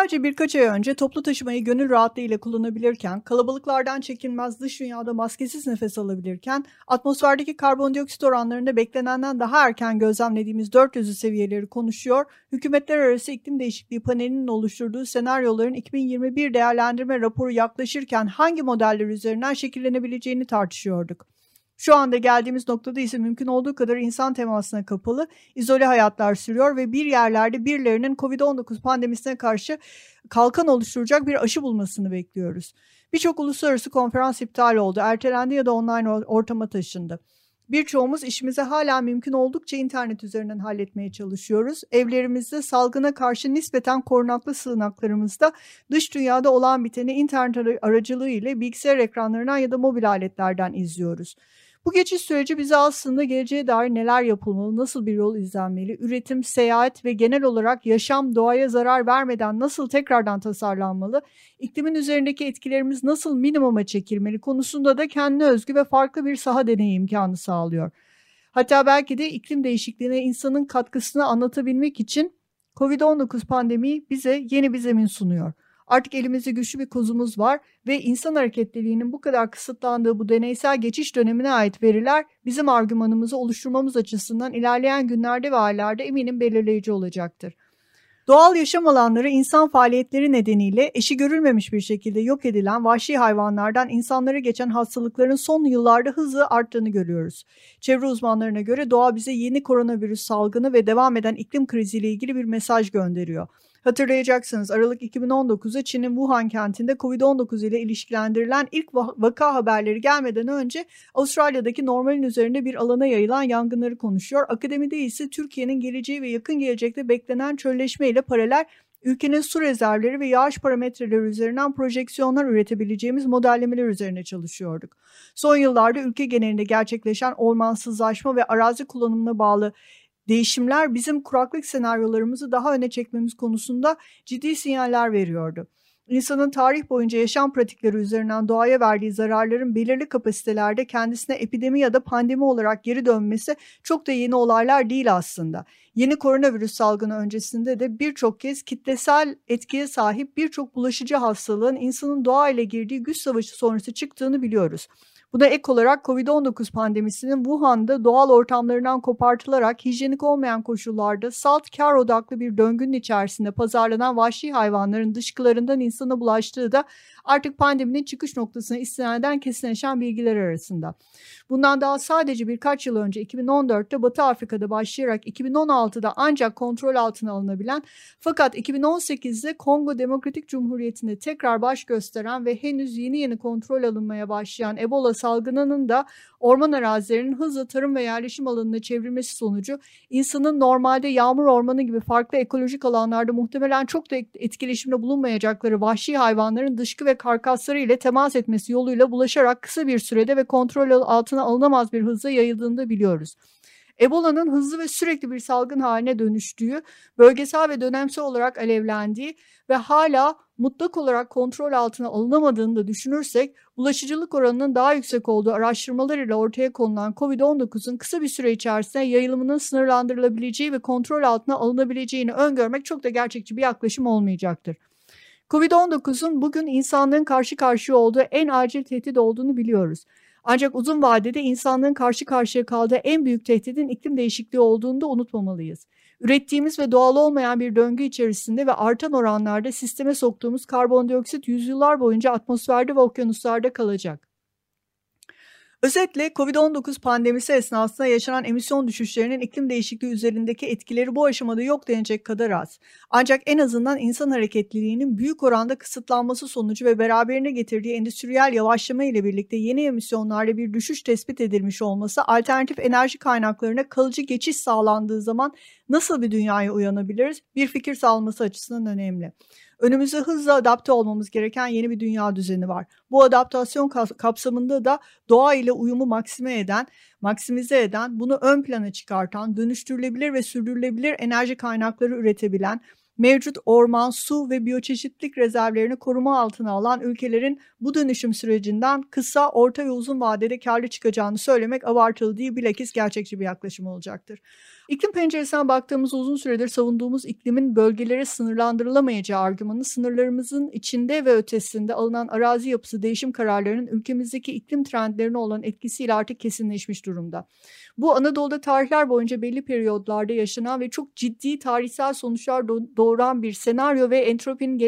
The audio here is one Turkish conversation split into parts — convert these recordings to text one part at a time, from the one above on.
Sadece birkaç ay önce toplu taşımayı gönül rahatlığıyla kullanabilirken, kalabalıklardan çekilmez dış dünyada maskesiz nefes alabilirken, atmosferdeki karbondioksit oranlarında beklenenden daha erken gözlemlediğimiz 400'ü seviyeleri konuşuyor, hükümetler arası iklim değişikliği panelinin oluşturduğu senaryoların 2021 değerlendirme raporu yaklaşırken hangi modeller üzerinden şekillenebileceğini tartışıyorduk. Şu anda geldiğimiz noktada ise mümkün olduğu kadar insan temasına kapalı, izole hayatlar sürüyor ve bir yerlerde birilerinin COVID-19 pandemisine karşı kalkan oluşturacak bir aşı bulmasını bekliyoruz. Birçok uluslararası konferans iptal oldu, ertelendi ya da online ortama taşındı. Birçoğumuz işimizi hala mümkün oldukça internet üzerinden halletmeye çalışıyoruz. Evlerimizde salgına karşı nispeten korunaklı sığınaklarımızda dış dünyada olan biteni internet aracılığı ile bilgisayar ekranlarından ya da mobil aletlerden izliyoruz. Bu geçiş süreci bize aslında geleceğe dair neler yapılmalı, nasıl bir yol izlenmeli, üretim, seyahat ve genel olarak yaşam doğaya zarar vermeden nasıl tekrardan tasarlanmalı, iklimin üzerindeki etkilerimiz nasıl minimuma çekilmeli konusunda da kendine özgü ve farklı bir saha deney imkanı sağlıyor. Hatta belki de iklim değişikliğine insanın katkısını anlatabilmek için COVID-19 pandemiyi bize yeni bir zemin sunuyor. Artık elimizde güçlü bir kozumuz var ve insan hareketliliğinin bu kadar kısıtlandığı bu deneysel geçiş dönemine ait veriler bizim argümanımızı oluşturmamız açısından ilerleyen günlerde ve aylarda eminim belirleyici olacaktır. Doğal yaşam alanları insan faaliyetleri nedeniyle eşi görülmemiş bir şekilde yok edilen vahşi hayvanlardan insanlara geçen hastalıkların son yıllarda hızlı arttığını görüyoruz. Çevre uzmanlarına göre doğa bize yeni koronavirüs salgını ve devam eden iklim kriziyle ilgili bir mesaj gönderiyor. Hatırlayacaksınız Aralık 2019'da Çin'in Wuhan kentinde Covid-19 ile ilişkilendirilen ilk vaka haberleri gelmeden önce Avustralya'daki normalin üzerinde bir alana yayılan yangınları konuşuyor. Akademide ise Türkiye'nin geleceği ve yakın gelecekte beklenen çölleşme ile paralel ülkenin su rezervleri ve yağış parametreleri üzerinden projeksiyonlar üretebileceğimiz modellemeler üzerine çalışıyorduk. Son yıllarda ülke genelinde gerçekleşen ormansızlaşma ve arazi kullanımına bağlı değişimler bizim kuraklık senaryolarımızı daha öne çekmemiz konusunda ciddi sinyaller veriyordu. İnsanın tarih boyunca yaşam pratikleri üzerinden doğaya verdiği zararların belirli kapasitelerde kendisine epidemi ya da pandemi olarak geri dönmesi çok da yeni olaylar değil aslında. Yeni koronavirüs salgını öncesinde de birçok kez kitlesel etkiye sahip birçok bulaşıcı hastalığın insanın doğa ile girdiği güç savaşı sonrası çıktığını biliyoruz. Buna ek olarak COVID-19 pandemisinin Wuhan'da doğal ortamlarından kopartılarak hijyenik olmayan koşullarda salt kar odaklı bir döngünün içerisinde pazarlanan vahşi hayvanların dışkılarından insana bulaştığı da artık pandeminin çıkış noktasına istinaden kesinleşen bilgiler arasında. Bundan daha sadece birkaç yıl önce 2014'te Batı Afrika'da başlayarak 2016'da ancak kontrol altına alınabilen fakat 2018'de Kongo Demokratik Cumhuriyeti'nde tekrar baş gösteren ve henüz yeni yeni kontrol alınmaya başlayan Ebola salgınının da orman arazilerinin hızla tarım ve yerleşim alanına çevrilmesi sonucu insanın normalde yağmur ormanı gibi farklı ekolojik alanlarda muhtemelen çok da etkileşimde bulunmayacakları vahşi hayvanların dışkı ve karkasları ile temas etmesi yoluyla bulaşarak kısa bir sürede ve kontrol altına alınamaz bir hızla yayıldığını da biliyoruz. Ebola'nın hızlı ve sürekli bir salgın haline dönüştüğü, bölgesel ve dönemsel olarak alevlendiği ve hala mutlak olarak kontrol altına alınamadığını da düşünürsek, bulaşıcılık oranının daha yüksek olduğu araştırmalar ile ortaya konulan COVID-19'un kısa bir süre içerisinde yayılımının sınırlandırılabileceği ve kontrol altına alınabileceğini öngörmek çok da gerçekçi bir yaklaşım olmayacaktır. Covid-19'un bugün insanlığın karşı karşıya olduğu en acil tehdit olduğunu biliyoruz. Ancak uzun vadede insanlığın karşı karşıya kaldığı en büyük tehditin iklim değişikliği olduğunu da unutmamalıyız. Ürettiğimiz ve doğal olmayan bir döngü içerisinde ve artan oranlarda sisteme soktuğumuz karbondioksit yüzyıllar boyunca atmosferde ve okyanuslarda kalacak. Özetle COVID-19 pandemisi esnasında yaşanan emisyon düşüşlerinin iklim değişikliği üzerindeki etkileri bu aşamada yok denecek kadar az. Ancak en azından insan hareketliliğinin büyük oranda kısıtlanması sonucu ve beraberine getirdiği endüstriyel yavaşlama ile birlikte yeni emisyonlarda bir düşüş tespit edilmiş olması alternatif enerji kaynaklarına kalıcı geçiş sağlandığı zaman nasıl bir dünyaya uyanabiliriz bir fikir sağlaması açısından önemli. Önümüzde hızla adapte olmamız gereken yeni bir dünya düzeni var. Bu adaptasyon kapsamında da doğa ile uyumu maksime eden, maksimize eden, bunu ön plana çıkartan, dönüştürülebilir ve sürdürülebilir enerji kaynakları üretebilen, mevcut orman, su ve biyoçeşitlik rezervlerini koruma altına alan ülkelerin bu dönüşüm sürecinden kısa, orta ve uzun vadede karlı çıkacağını söylemek abartılı değil, bilakis gerçekçi bir yaklaşım olacaktır. İklim penceresinden baktığımız uzun süredir savunduğumuz iklimin bölgelere sınırlandırılamayacağı argümanı sınırlarımızın içinde ve ötesinde alınan arazi yapısı değişim kararlarının ülkemizdeki iklim trendlerine olan etkisiyle artık kesinleşmiş durumda. Bu Anadolu'da tarihler boyunca belli periyodlarda yaşanan ve çok ciddi tarihsel sonuçlar doğuran bir senaryo ve entropinin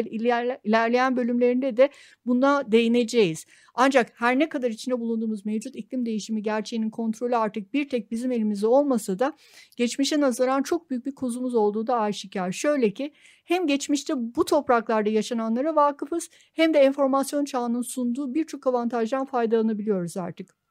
ilerleyen bölümlerinde de buna değineceğiz. Ancak her ne kadar içine bulunduğumuz mevcut iklim değişimi gerçeğinin kontrolü artık bir tek bizim elimizde olmasa da geçmişe nazaran çok büyük bir kozumuz olduğu da aşikar. Şöyle ki hem geçmişte bu topraklarda yaşananlara vakıfız hem de enformasyon çağının sunduğu birçok avantajdan faydalanabiliyoruz artık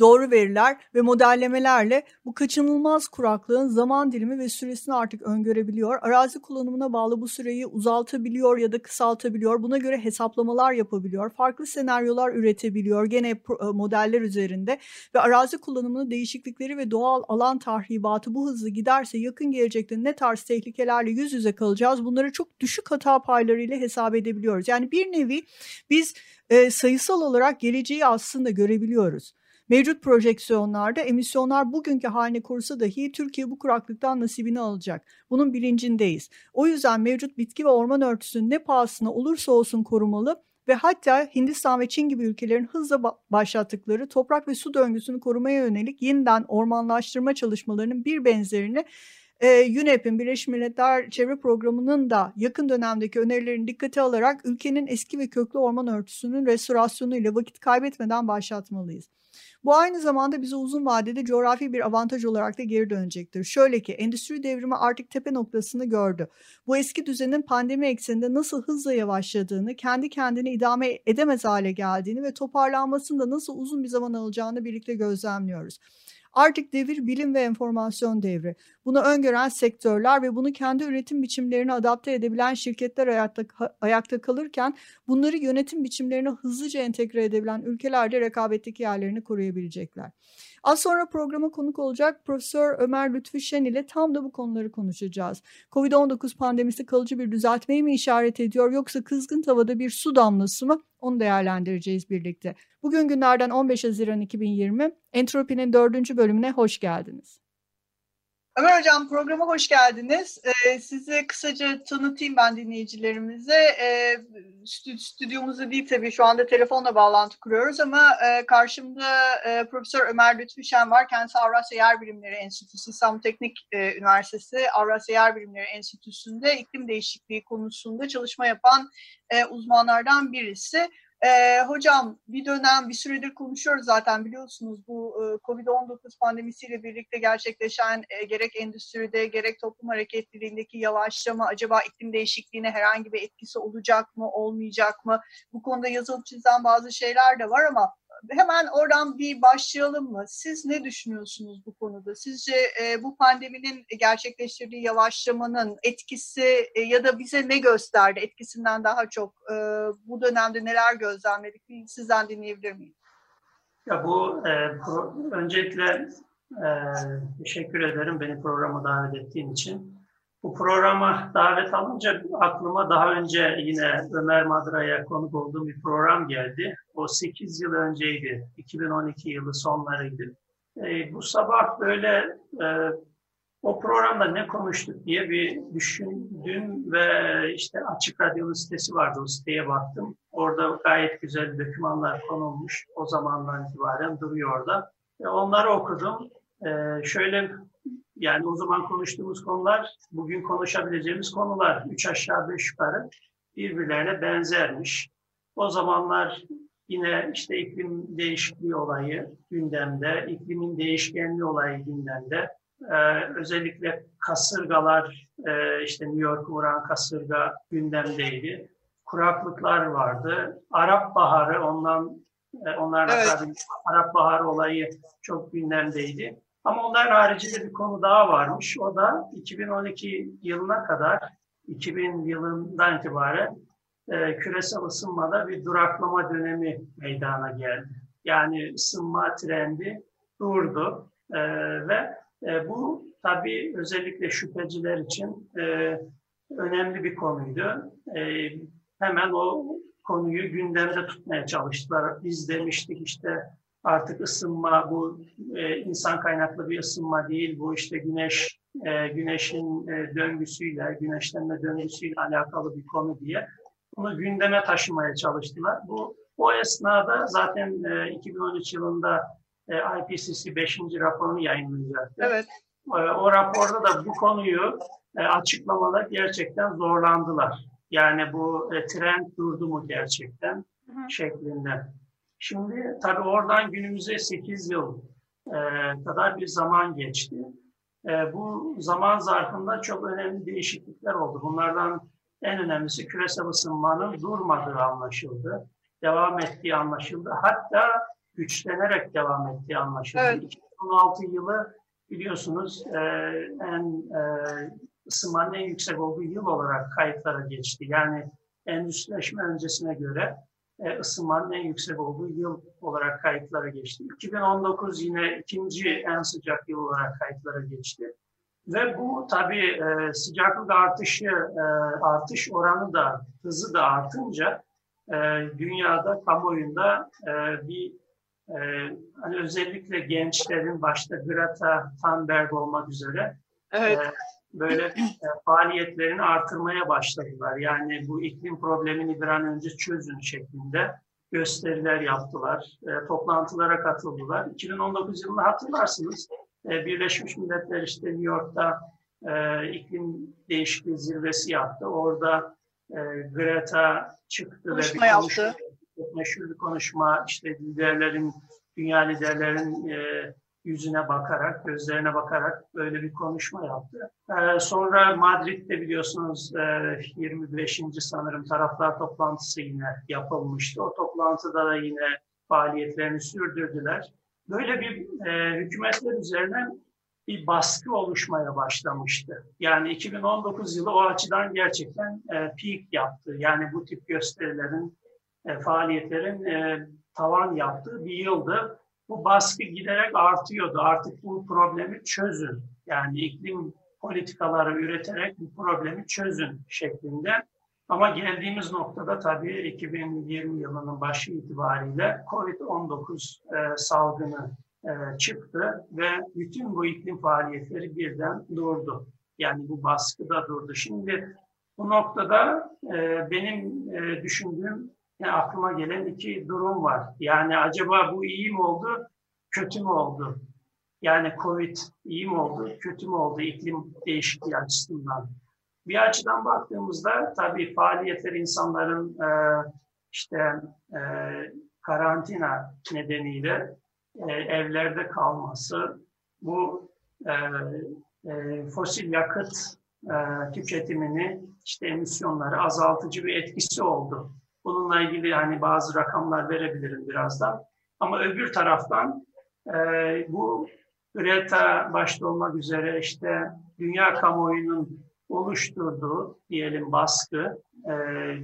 doğru veriler ve modellemelerle bu kaçınılmaz kuraklığın zaman dilimi ve süresini artık öngörebiliyor. Arazi kullanımına bağlı bu süreyi uzaltabiliyor ya da kısaltabiliyor. Buna göre hesaplamalar yapabiliyor. Farklı senaryolar üretebiliyor gene e, modeller üzerinde ve arazi kullanımının değişiklikleri ve doğal alan tahribatı bu hızlı giderse yakın gelecekte ne tarz tehlikelerle yüz yüze kalacağız? Bunları çok düşük hata paylarıyla hesap edebiliyoruz. Yani bir nevi biz e, sayısal olarak geleceği aslında görebiliyoruz. Mevcut projeksiyonlarda emisyonlar bugünkü haline korusa dahi Türkiye bu kuraklıktan nasibini alacak. Bunun bilincindeyiz. O yüzden mevcut bitki ve orman örtüsünün ne pahasına olursa olsun korumalı ve hatta Hindistan ve Çin gibi ülkelerin hızla başlattıkları toprak ve su döngüsünü korumaya yönelik yeniden ormanlaştırma çalışmalarının bir benzerini e, UNEP'in Birleşmiş Milletler Çevre Programı'nın da yakın dönemdeki önerilerini dikkate alarak ülkenin eski ve köklü orman örtüsünün restorasyonu ile vakit kaybetmeden başlatmalıyız. Bu aynı zamanda bize uzun vadede coğrafi bir avantaj olarak da geri dönecektir. Şöyle ki endüstri devrimi artık tepe noktasını gördü. Bu eski düzenin pandemi ekseninde nasıl hızla yavaşladığını, kendi kendini idame edemez hale geldiğini ve toparlanmasında nasıl uzun bir zaman alacağını birlikte gözlemliyoruz. Artık devir bilim ve enformasyon devri. Bunu öngören sektörler ve bunu kendi üretim biçimlerine adapte edebilen şirketler ayakta, ayakta kalırken bunları yönetim biçimlerine hızlıca entegre edebilen ülkelerde rekabetteki yerlerini koruyabilecekler. Az sonra programa konuk olacak Profesör Ömer Lütfü Şen ile tam da bu konuları konuşacağız. Covid-19 pandemisi kalıcı bir düzeltmeyi mi işaret ediyor yoksa kızgın tavada bir su damlası mı? Onu değerlendireceğiz birlikte. Bugün günlerden 15 Haziran 2020 Entropi'nin dördüncü bölümüne hoş geldiniz. Ömer Hocam programa hoş geldiniz. Ee, size kısaca tanıtayım ben dinleyicilerimize. Ee, stüdyomuzda değil tabii şu anda telefonla bağlantı kuruyoruz ama e, karşımda e, Profesör Ömer Lütfü Şen var. Kendisi Avrasya Yer Bilimleri Enstitüsü, İstanbul Teknik e, Üniversitesi Avrasya Yer Bilimleri Enstitüsü'nde iklim değişikliği konusunda çalışma yapan e, uzmanlardan birisi. Ee, hocam bir dönem bir süredir konuşuyoruz zaten biliyorsunuz bu e, Covid-19 pandemisiyle birlikte gerçekleşen e, gerek endüstride gerek toplum hareketliliğindeki yavaşlama acaba iklim değişikliğine herhangi bir etkisi olacak mı olmayacak mı? Bu konuda yazılıp çizen bazı şeyler de var ama hemen oradan bir başlayalım mı? Siz ne düşünüyorsunuz bu konuda? Sizce e, bu pandeminin gerçekleştirdiği yavaşlamanın etkisi e, ya da bize ne gösterdi? Etkisinden daha çok e, bu dönemde neler gözlemledik? Sizden dinleyebilir miyim? Ya bu e, pro, öncelikle e, teşekkür ederim beni programa davet ettiğin için. Bu programa davet alınca aklıma daha önce yine Ömer Madra'ya konuk olduğum bir program geldi. O 8 yıl önceydi. 2012 yılı sonlarıydı. E, bu sabah böyle e, o programda ne konuştuk diye bir düşündüm ve işte Açık Radyo'nun sitesi vardı. O siteye baktım. Orada gayet güzel dokümanlar konulmuş. O zamandan itibaren duruyor orada. E, onları okudum. E, şöyle yani o zaman konuştuğumuz konular, bugün konuşabileceğimiz konular üç aşağı beş yukarı birbirlerine benzermiş. O zamanlar yine işte iklim değişikliği olayı gündemde, iklimin değişkenliği olayı gündemde. Ee, özellikle kasırgalar, e, işte New York vuran kasırga gündemdeydi. Kuraklıklar vardı. Arap Baharı, ondan e, onlarla evet. Arap Baharı olayı çok gündemdeydi. Ama onların haricinde bir konu daha varmış. O da 2012 yılına kadar 2000 yılından itibaren e, küresel ısınmada bir duraklama dönemi meydana geldi. Yani ısınma trendi durdu e, ve e, bu tabii özellikle şüpheciler için e, önemli bir konuydu. E, hemen o konuyu gündemde tutmaya çalıştılar. Biz demiştik işte artık ısınma bu e, insan kaynaklı bir ısınma değil. Bu işte güneş e, güneşin e, döngüsüyle, güneşlenme döngüsüyle alakalı bir konu diye bunu gündeme taşımaya çalıştılar. Bu o esnada zaten e, 2013 yılında e, IPCC 5. raporunu yayınlayacaktı. Evet. E, o raporda da bu konuyu e, açıklamada gerçekten zorlandılar. Yani bu e, trend durdu mu gerçekten hı şeklinde. Şimdi tabii oradan günümüze 8 yıl e, kadar bir zaman geçti. E, bu zaman zarfında çok önemli değişiklikler oldu. Bunlardan en önemlisi küresel ısınmanın durmadığı anlaşıldı. Devam ettiği anlaşıldı. Hatta güçlenerek devam ettiği anlaşıldı. Evet. 2016 yılı biliyorsunuz e, en e, ısınmanın en yüksek olduğu yıl olarak kayıtlara geçti. Yani endüstrileşme öncesine göre e, ısınmanın en yüksek olduğu yıl olarak kayıtlara geçti. 2019 yine ikinci en sıcak yıl olarak kayıtlara geçti. Ve bu tabii e, sıcaklık artışı, e, artış oranı da, hızı da artınca e, dünyada, kamuoyunda e, bir e, hani özellikle gençlerin başta Greta Thunberg olmak üzere evet. e, böyle e, faaliyetlerini artırmaya başladılar. Yani bu iklim problemini bir an önce çözün şeklinde gösteriler yaptılar, e, toplantılara katıldılar. 2019 yılında hatırlarsınız Birleşmiş Milletler işte New York'ta e, iklim değişikliği zirvesi yaptı. Orada e, Greta çıktı konuşma ve bir konuşma, yaptı. meşhur bir konuşma işte liderlerin, dünya liderlerin e, yüzüne bakarak, gözlerine bakarak böyle bir konuşma yaptı. Ee, sonra Madrid'de biliyorsunuz e, 25. sanırım taraflar toplantısı yine yapılmıştı. O toplantıda da yine faaliyetlerini sürdürdüler. Böyle bir e, hükümetler üzerine bir baskı oluşmaya başlamıştı. Yani 2019 yılı o açıdan gerçekten e, peak yaptı. Yani bu tip gösterilerin, e, faaliyetlerin e, tavan yaptığı bir yıldı bu baskı giderek artıyordu. Artık bu problemi çözün. Yani iklim politikaları üreterek bu problemi çözün şeklinde. Ama geldiğimiz noktada tabii 2020 yılının başı itibariyle COVID-19 e, salgını e, çıktı ve bütün bu iklim faaliyetleri birden durdu. Yani bu baskı da durdu. Şimdi bu noktada e, benim e, düşündüğüm yani aklıma gelen iki durum var. Yani acaba bu iyi mi oldu, kötü mü oldu? Yani Covid iyi mi oldu, kötü mü oldu iklim değişikliği açısından? Bir açıdan baktığımızda tabii faaliyetler insanların e, işte e, karantina nedeniyle e, evlerde kalması, bu e, e, fosil yakıt e, tüketimini, işte emisyonları azaltıcı bir etkisi oldu. Bununla ilgili hani bazı rakamlar verebilirim birazdan. Ama öbür taraftan e, bu Greta başta olmak üzere işte dünya kamuoyunun oluşturduğu diyelim baskı, e,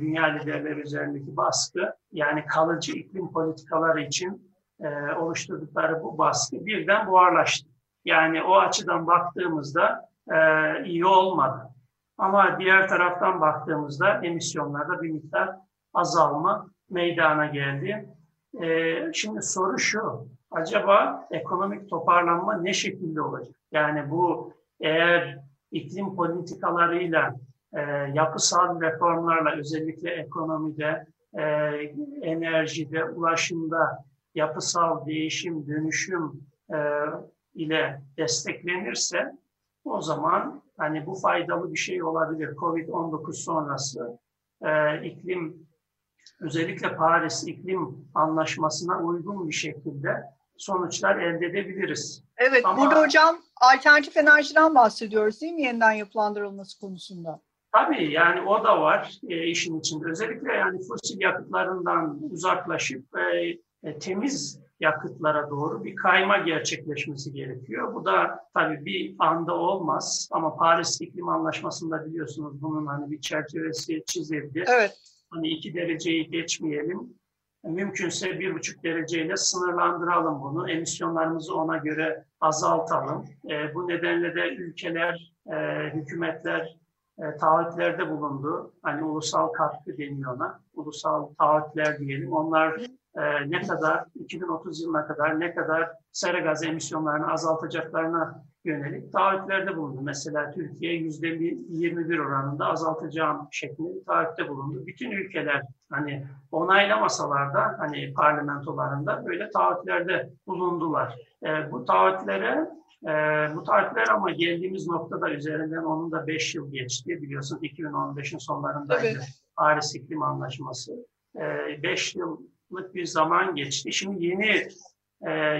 dünya liderleri üzerindeki baskı, yani kalıcı iklim politikaları için e, oluşturdukları bu baskı birden buharlaştı. Yani o açıdan baktığımızda e, iyi olmadı. Ama diğer taraftan baktığımızda emisyonlarda bir miktar azalma meydana geldi. Ee, şimdi soru şu, acaba ekonomik toparlanma ne şekilde olacak? Yani bu eğer iklim politikalarıyla, e, yapısal reformlarla özellikle ekonomide, e, enerjide, ulaşımda yapısal değişim, dönüşüm e, ile desteklenirse o zaman hani bu faydalı bir şey olabilir. Covid-19 sonrası e, iklim özellikle Paris İklim Anlaşması'na uygun bir şekilde sonuçlar elde edebiliriz. Evet, Ama, burada hocam alternatif enerjiden bahsediyoruz değil mi yeniden yapılandırılması konusunda? Tabii yani o da var e, işin içinde. Özellikle yani fosil yakıtlarından uzaklaşıp e, e, temiz yakıtlara doğru bir kayma gerçekleşmesi gerekiyor. Bu da tabii bir anda olmaz ama Paris İklim Anlaşması'nda biliyorsunuz bunun hani bir çerçevesi çizildi. Evet. Hani iki dereceyi geçmeyelim. Mümkünse bir buçuk dereceyle sınırlandıralım bunu. Emisyonlarımızı ona göre azaltalım. E, bu nedenle de ülkeler, e, hükümetler e, taahhütlerde bulundu. Hani ulusal katkı deniyor ona. Ulusal taahhütler diyelim. Onlar e, ne kadar 2030 yılına kadar ne kadar sera gazı emisyonlarını azaltacaklarına yönelik taahhütlerde bulundu. Mesela Türkiye yüzde 21 oranında azaltacağım şeklinde taahhütte bulundu. Bütün ülkeler hani onaylamasalar da hani parlamentolarında böyle taahhütlerde bulundular. E, bu taahhütlere e, bu taahhütler ama geldiğimiz noktada üzerinden onun da 5 yıl geçti. Biliyorsunuz 2015'in sonlarındaydı evet. Paris İklim Anlaşması. 5 e, yıllık bir zaman geçti. Şimdi yeni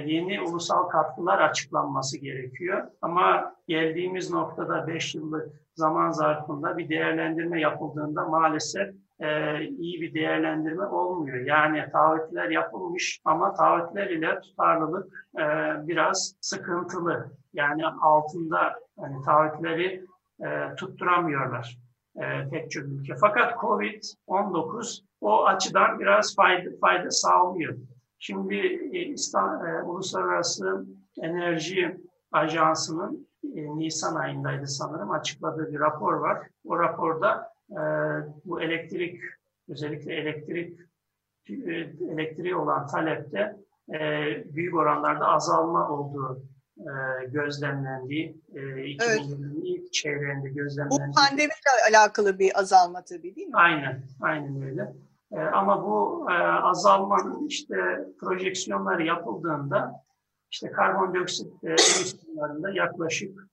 yeni ulusal katkılar açıklanması gerekiyor. Ama geldiğimiz noktada 5 yıllık zaman zarfında bir değerlendirme yapıldığında maalesef e, iyi bir değerlendirme olmuyor. Yani taahhütler yapılmış ama taahhütler ile tutarlılık e, biraz sıkıntılı. Yani altında hani taahhütleri e, tutturamıyorlar e, pek çok ülke. Fakat Covid-19 o açıdan biraz fayda, fayda sağlıyor. Şimdi e, İstanbul, e, Uluslararası Enerji Ajansı'nın e, Nisan ayındaydı sanırım açıkladığı bir rapor var. O raporda bu elektrik özellikle elektrik elektriği olan talepte büyük oranlarda azalma olduğu gözlemlendiği, e, 2020'nin evet. ilk çeyreğinde gözlemlendiği. Bu pandemiyle alakalı bir azalma tabii değil mi? Aynen, aynen öyle. E, ama bu e, azalmanın işte projeksiyonları yapıldığında işte karbondioksit e, emisyonlarında yaklaşık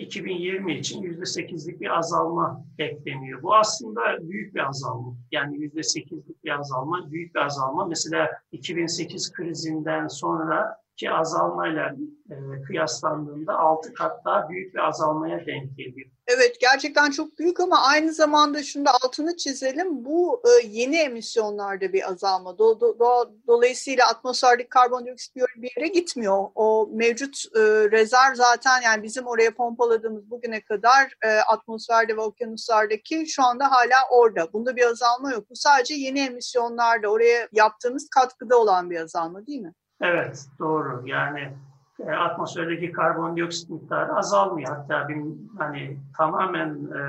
2020 e, için %8'lik bir azalma bekleniyor. Bu aslında büyük bir azalma. Yani %8'lik bir azalma, büyük bir azalma. Mesela 2008 krizinden sonra ki azalmayla e, kıyaslandığında 6 kat daha büyük bir azalmaya denk geliyor. Evet gerçekten çok büyük ama aynı zamanda şunu da altını çizelim. Bu e, yeni emisyonlarda bir azalma. Do, do, do, dolayısıyla atmosferdeki karbondioksit bir yere gitmiyor. O mevcut e, rezerv zaten yani bizim oraya pompaladığımız bugüne kadar e, atmosferde ve okyanuslardaki şu anda hala orada. Bunda bir azalma yok. Bu sadece yeni emisyonlarda oraya yaptığımız katkıda olan bir azalma değil mi? Evet doğru. Yani e, atmosferdeki karbondioksit miktarı azalmıyor. Hatta bir, hani tamamen e,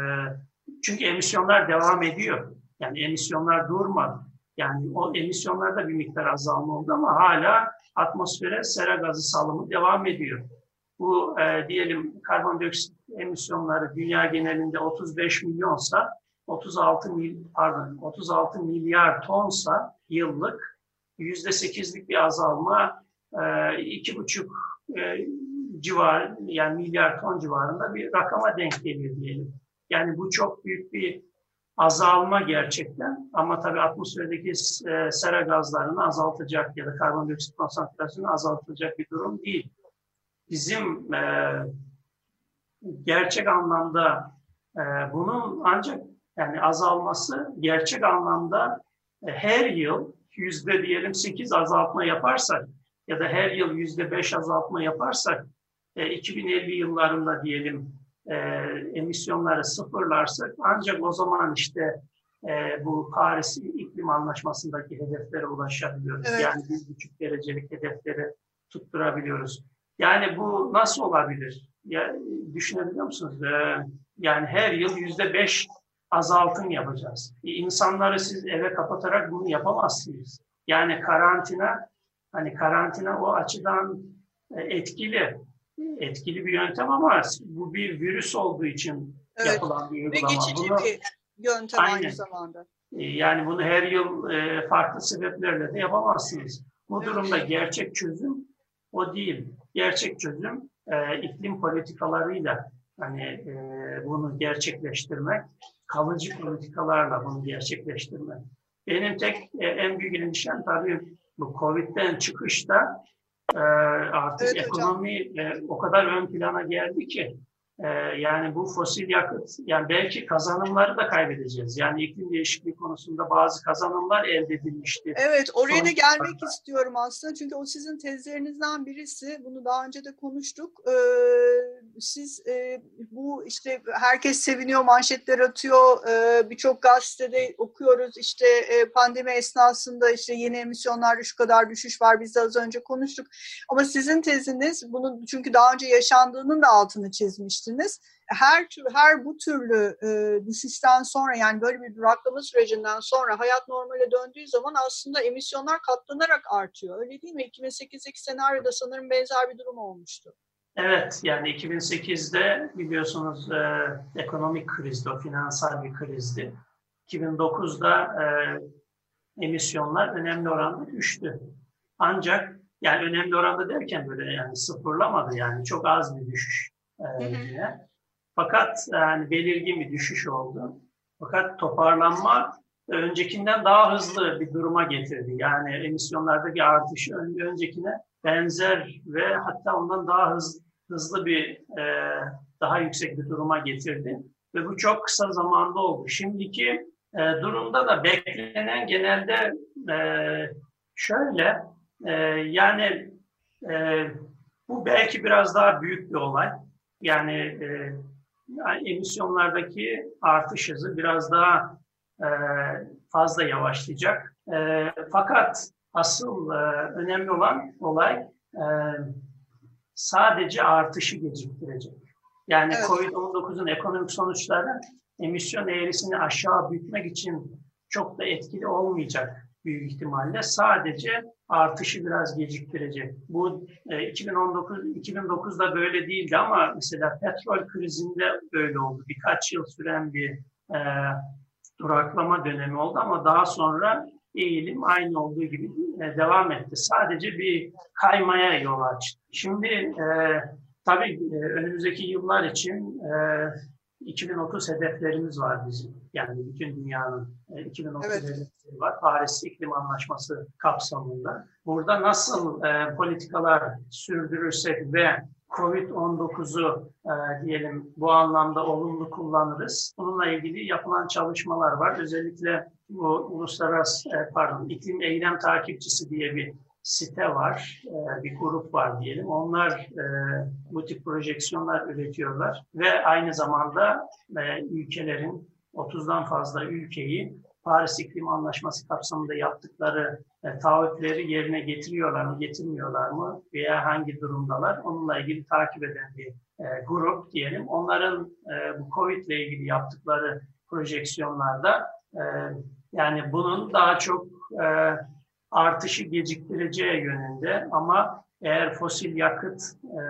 çünkü emisyonlar devam ediyor. Yani emisyonlar durmadı. Yani o emisyonlarda bir miktar azalma oldu ama hala atmosfere sera gazı salımı devam ediyor. Bu e, diyelim karbondioksit emisyonları dünya genelinde 35 milyonsa 36 mil pardon 36 milyar tonsa yıllık yüzde sekizlik bir azalma e, iki buçuk e, civar yani milyar ton civarında bir rakama denk geliyor diyelim. Yani bu çok büyük bir azalma gerçekten ama tabii atmosferdeki e, sera gazlarını azaltacak ya da karbondioksit konsantrasyonu azaltacak bir durum değil. Bizim gerçek anlamda bunun ancak yani azalması gerçek anlamda her yıl yüzde diyelim sekiz azaltma yaparsak ya da her yıl yüzde beş azaltma yaparsak e, 2050 yıllarında diyelim e, emisyonları sıfırlarsak ancak o zaman işte e, bu Paris İklim Anlaşması'ndaki hedeflere ulaşabiliyoruz. Evet. Yani bir buçuk derecelik hedefleri tutturabiliyoruz. Yani bu nasıl olabilir? Ya, düşünebiliyor musunuz? Ee, yani her yıl yüzde beş azaltım yapacağız. İnsanları siz eve kapatarak bunu yapamazsınız. Yani karantina Hani karantina o açıdan e, etkili, etkili bir yöntem ama bu bir virüs olduğu için evet. yapılan bir uygulama. Ve geçici bunu, bir yöntem aynen. aynı zamanda. E, yani bunu her yıl e, farklı sebeplerle de yapamazsınız. Bu evet. durumda gerçek çözüm o değil. Gerçek çözüm iklim politikalarıyla hani bunu gerçekleştirmek, kalıcı politikalarla bunu gerçekleştirmek. Benim tek en büyük endişem tabii bu Covid'den çıkışta e, artık evet, ekonomi e, o kadar ön plana geldi ki Ee, yani bu fosil yakıt, yani belki kazanımları da kaybedeceğiz. Yani iklim değişikliği konusunda bazı kazanımlar elde edilmişti. Evet, oraya da gelmek istiyorum aslında. Çünkü o sizin tezlerinizden birisi. Bunu daha önce de konuştuk. Ee, siz e, bu işte herkes seviniyor, manşetler atıyor. Ee, Birçok gazetede okuyoruz. İşte e, pandemi esnasında işte yeni emisyonlarda şu kadar düşüş var. Biz de az önce konuştuk. Ama sizin teziniz, bunu çünkü daha önce yaşandığının da altını çizmişti demiştiniz. Her tür, her bu türlü e, düşüşten sonra yani böyle bir duraklama sürecinden sonra hayat normale döndüğü zaman aslında emisyonlar katlanarak artıyor. Öyle değil mi? 2008'deki senaryoda sanırım benzer bir durum olmuştu. Evet, yani 2008'de biliyorsunuz e, ekonomik krizdi, o finansal bir krizdi. 2009'da e, emisyonlar önemli oranda düştü. Ancak yani önemli oranda derken böyle yani sıfırlamadı yani çok az bir düşüş diye. Fakat yani belirgin bir düşüş oldu. Fakat toparlanma öncekinden daha hızlı bir duruma getirdi. Yani emisyonlardaki artış öncekine benzer ve hatta ondan daha hızlı, hızlı bir e, daha yüksek bir duruma getirdi. Ve bu çok kısa zamanda oldu. Şimdiki e, durumda da beklenen genelde e, şöyle e, yani e, bu belki biraz daha büyük bir olay. Yani, e, yani emisyonlardaki artış hızı biraz daha e, fazla yavaşlayacak. E, fakat asıl e, önemli olan olay e, sadece artışı geciktirecek. Yani evet. COVID-19'un ekonomik sonuçları emisyon eğrisini aşağı bükmek için çok da etkili olmayacak büyük ihtimalle. Sadece artışı biraz geciktirecek. Bu e, 2019 2009'da böyle değildi ama mesela petrol krizinde böyle oldu. Birkaç yıl süren bir e, duraklama dönemi oldu ama daha sonra eğilim aynı olduğu gibi e, devam etti. Sadece bir kaymaya yol açtı. Şimdi e, tabii e, önümüzdeki yıllar için e, 2030 hedeflerimiz var bizim. Yani bütün dünyanın 2030 e, evet. hedefleri var. Paris İklim Anlaşması kapsamında. Burada nasıl e, politikalar sürdürürsek ve COVID-19'u e, diyelim bu anlamda olumlu kullanırız. Bununla ilgili yapılan çalışmalar var. Özellikle bu uluslararası e, pardon iklim eylem takipçisi diye bir site var, e, bir grup var diyelim. Onlar e, bu tip projeksiyonlar üretiyorlar ve aynı zamanda e, ülkelerin 30'dan fazla ülkeyi Paris İklim Anlaşması kapsamında yaptıkları taahhütleri yerine getiriyorlar mı, getirmiyorlar mı veya hangi durumdalar onunla ilgili takip eden bir grup diyelim. Onların bu COVID ile ilgili yaptıkları projeksiyonlarda yani bunun daha çok artışı geciktireceği yönünde ama eğer fosil yakıt e,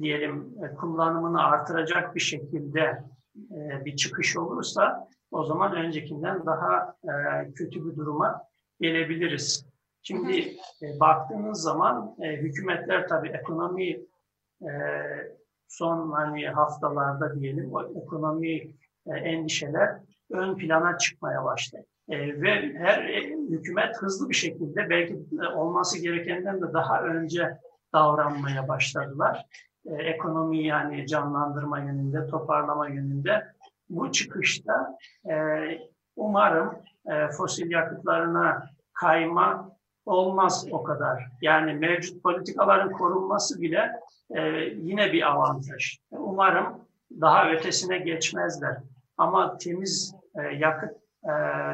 diyelim e, kullanımını artıracak bir şekilde e, bir çıkış olursa o zaman öncekinden daha e, kötü bir duruma gelebiliriz. Şimdi e, baktığınız zaman e, hükümetler tabii ekonomi e, son hani haftalarda diyelim o ekonomi e, endişeler ön plana çıkmaya başladı. E, ve her e, hükümet hızlı bir şekilde belki e, olması gerekenden de daha önce davranmaya başladılar. E, ekonomiyi yani canlandırma yönünde, toparlama yönünde. Bu çıkışta e, umarım e, fosil yakıtlarına kayma olmaz o kadar. Yani mevcut politikaların korunması bile e, yine bir avantaj. Umarım daha ötesine geçmezler. Ama temiz e, yakıt e,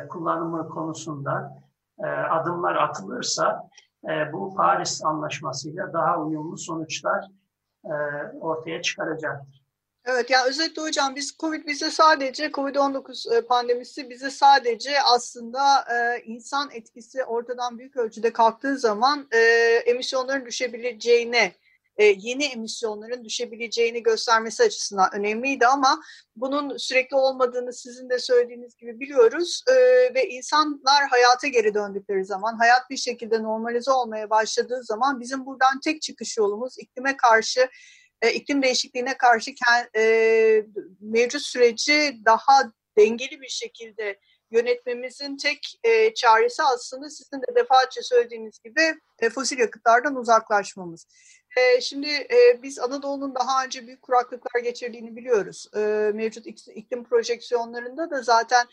kullanımı konusunda e, adımlar atılırsa e, bu Paris Anlaşması'yla daha uyumlu sonuçlar e, ortaya çıkaracaktır. Evet yani özetle hocam biz Covid bize sadece Covid-19 e, pandemisi bize sadece aslında e, insan etkisi ortadan büyük ölçüde kalktığı zaman e, emisyonların düşebileceğine e, yeni emisyonların düşebileceğini göstermesi açısından önemliydi ama bunun sürekli olmadığını sizin de söylediğiniz gibi biliyoruz e, ve insanlar hayata geri döndükleri zaman, hayat bir şekilde normalize olmaya başladığı zaman bizim buradan tek çıkış yolumuz iklime karşı e, iklim değişikliğine karşı mevcut süreci daha dengeli bir şekilde yönetmemizin tek çaresi aslında sizin de defaatçe söylediğiniz gibi fosil yakıtlardan uzaklaşmamız. E, şimdi e, biz Anadolu'nun daha önce büyük kuraklıklar geçirdiğini biliyoruz. E, mevcut iklim projeksiyonlarında da zaten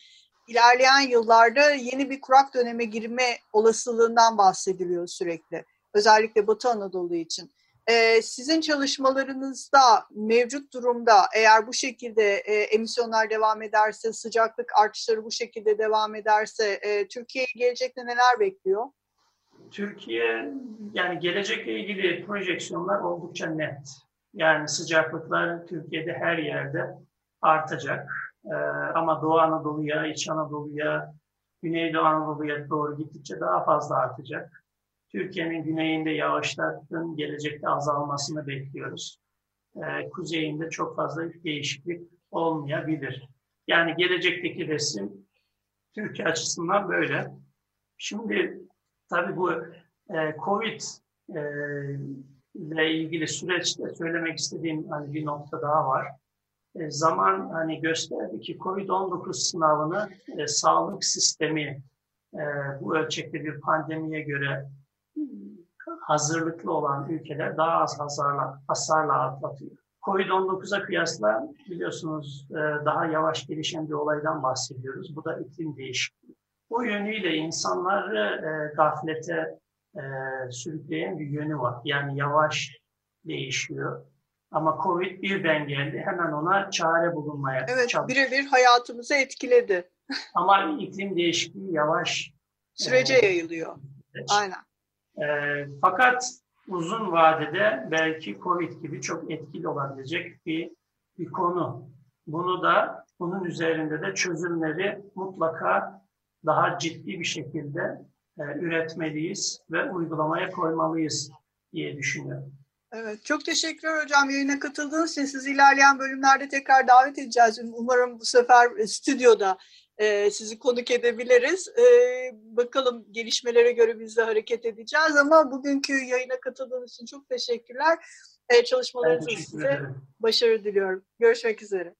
ilerleyen yıllarda yeni bir kurak döneme girme olasılığından bahsediliyor sürekli. Özellikle Batı Anadolu için. Ee, sizin çalışmalarınızda mevcut durumda eğer bu şekilde e, emisyonlar devam ederse, sıcaklık artışları bu şekilde devam ederse e, gelecekte neler bekliyor? Türkiye yani gelecekle ilgili projeksiyonlar oldukça net. Yani sıcaklıklar Türkiye'de her yerde artacak. Ee, ama Doğu Anadolu'ya, İç Anadolu'ya, Güneydoğu Anadolu'ya doğru gittikçe daha fazla artacak. Türkiye'nin güneyinde yağışların gelecekte azalmasını bekliyoruz. Ee, kuzeyinde çok fazla bir değişiklik olmayabilir. Yani gelecekteki resim Türkiye açısından böyle. Şimdi tabii bu e, Covid e, ile ilgili süreçte söylemek istediğim hani bir nokta daha var. E, zaman hani gösterdi ki COVID-19 sınavını e, sağlık sistemi e, bu ölçekte bir pandemiye göre hazırlıklı olan ülkeler daha az hasarla, hasarla atlatıyor. Covid-19'a kıyasla biliyorsunuz e, daha yavaş gelişen bir olaydan bahsediyoruz. Bu da iklim değişikliği. Bu yönüyle insanları e, gaflete e, sürükleyen bir yönü var. Yani yavaş değişiyor. Ama Covid birden geldi. Hemen ona çare bulunmaya Evet, birebir hayatımızı etkiledi. Ama iklim değişikliği yavaş sürece e, yayılıyor. Süreç. Aynen. E, fakat uzun vadede belki Covid gibi çok etkili olabilecek bir bir konu. Bunu da bunun üzerinde de çözümleri mutlaka daha ciddi bir şekilde e, üretmeliyiz ve uygulamaya koymalıyız diye düşünüyorum. Evet, çok teşekkürler hocam yayına katıldığınız için. Sizi ilerleyen bölümlerde tekrar davet edeceğiz. Umarım bu sefer e, stüdyoda e, sizi konuk edebiliriz. E, bakalım gelişmelere göre biz de hareket edeceğiz ama bugünkü yayına katıldığınız için çok teşekkürler. E, çalışmalarınız için size başarı diliyorum. Görüşmek üzere.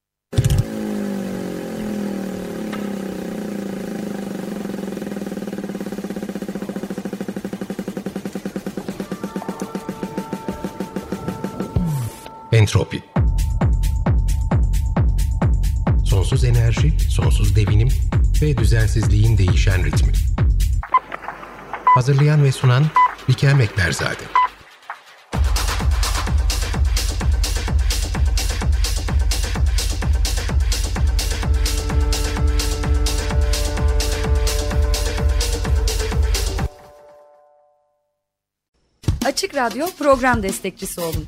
Entropi Sonsuz enerji, sonsuz devinim ve düzensizliğin değişen ritmi. Hazırlayan ve sunan Bikem Ekberzade. Açık Radyo program destekçisi olun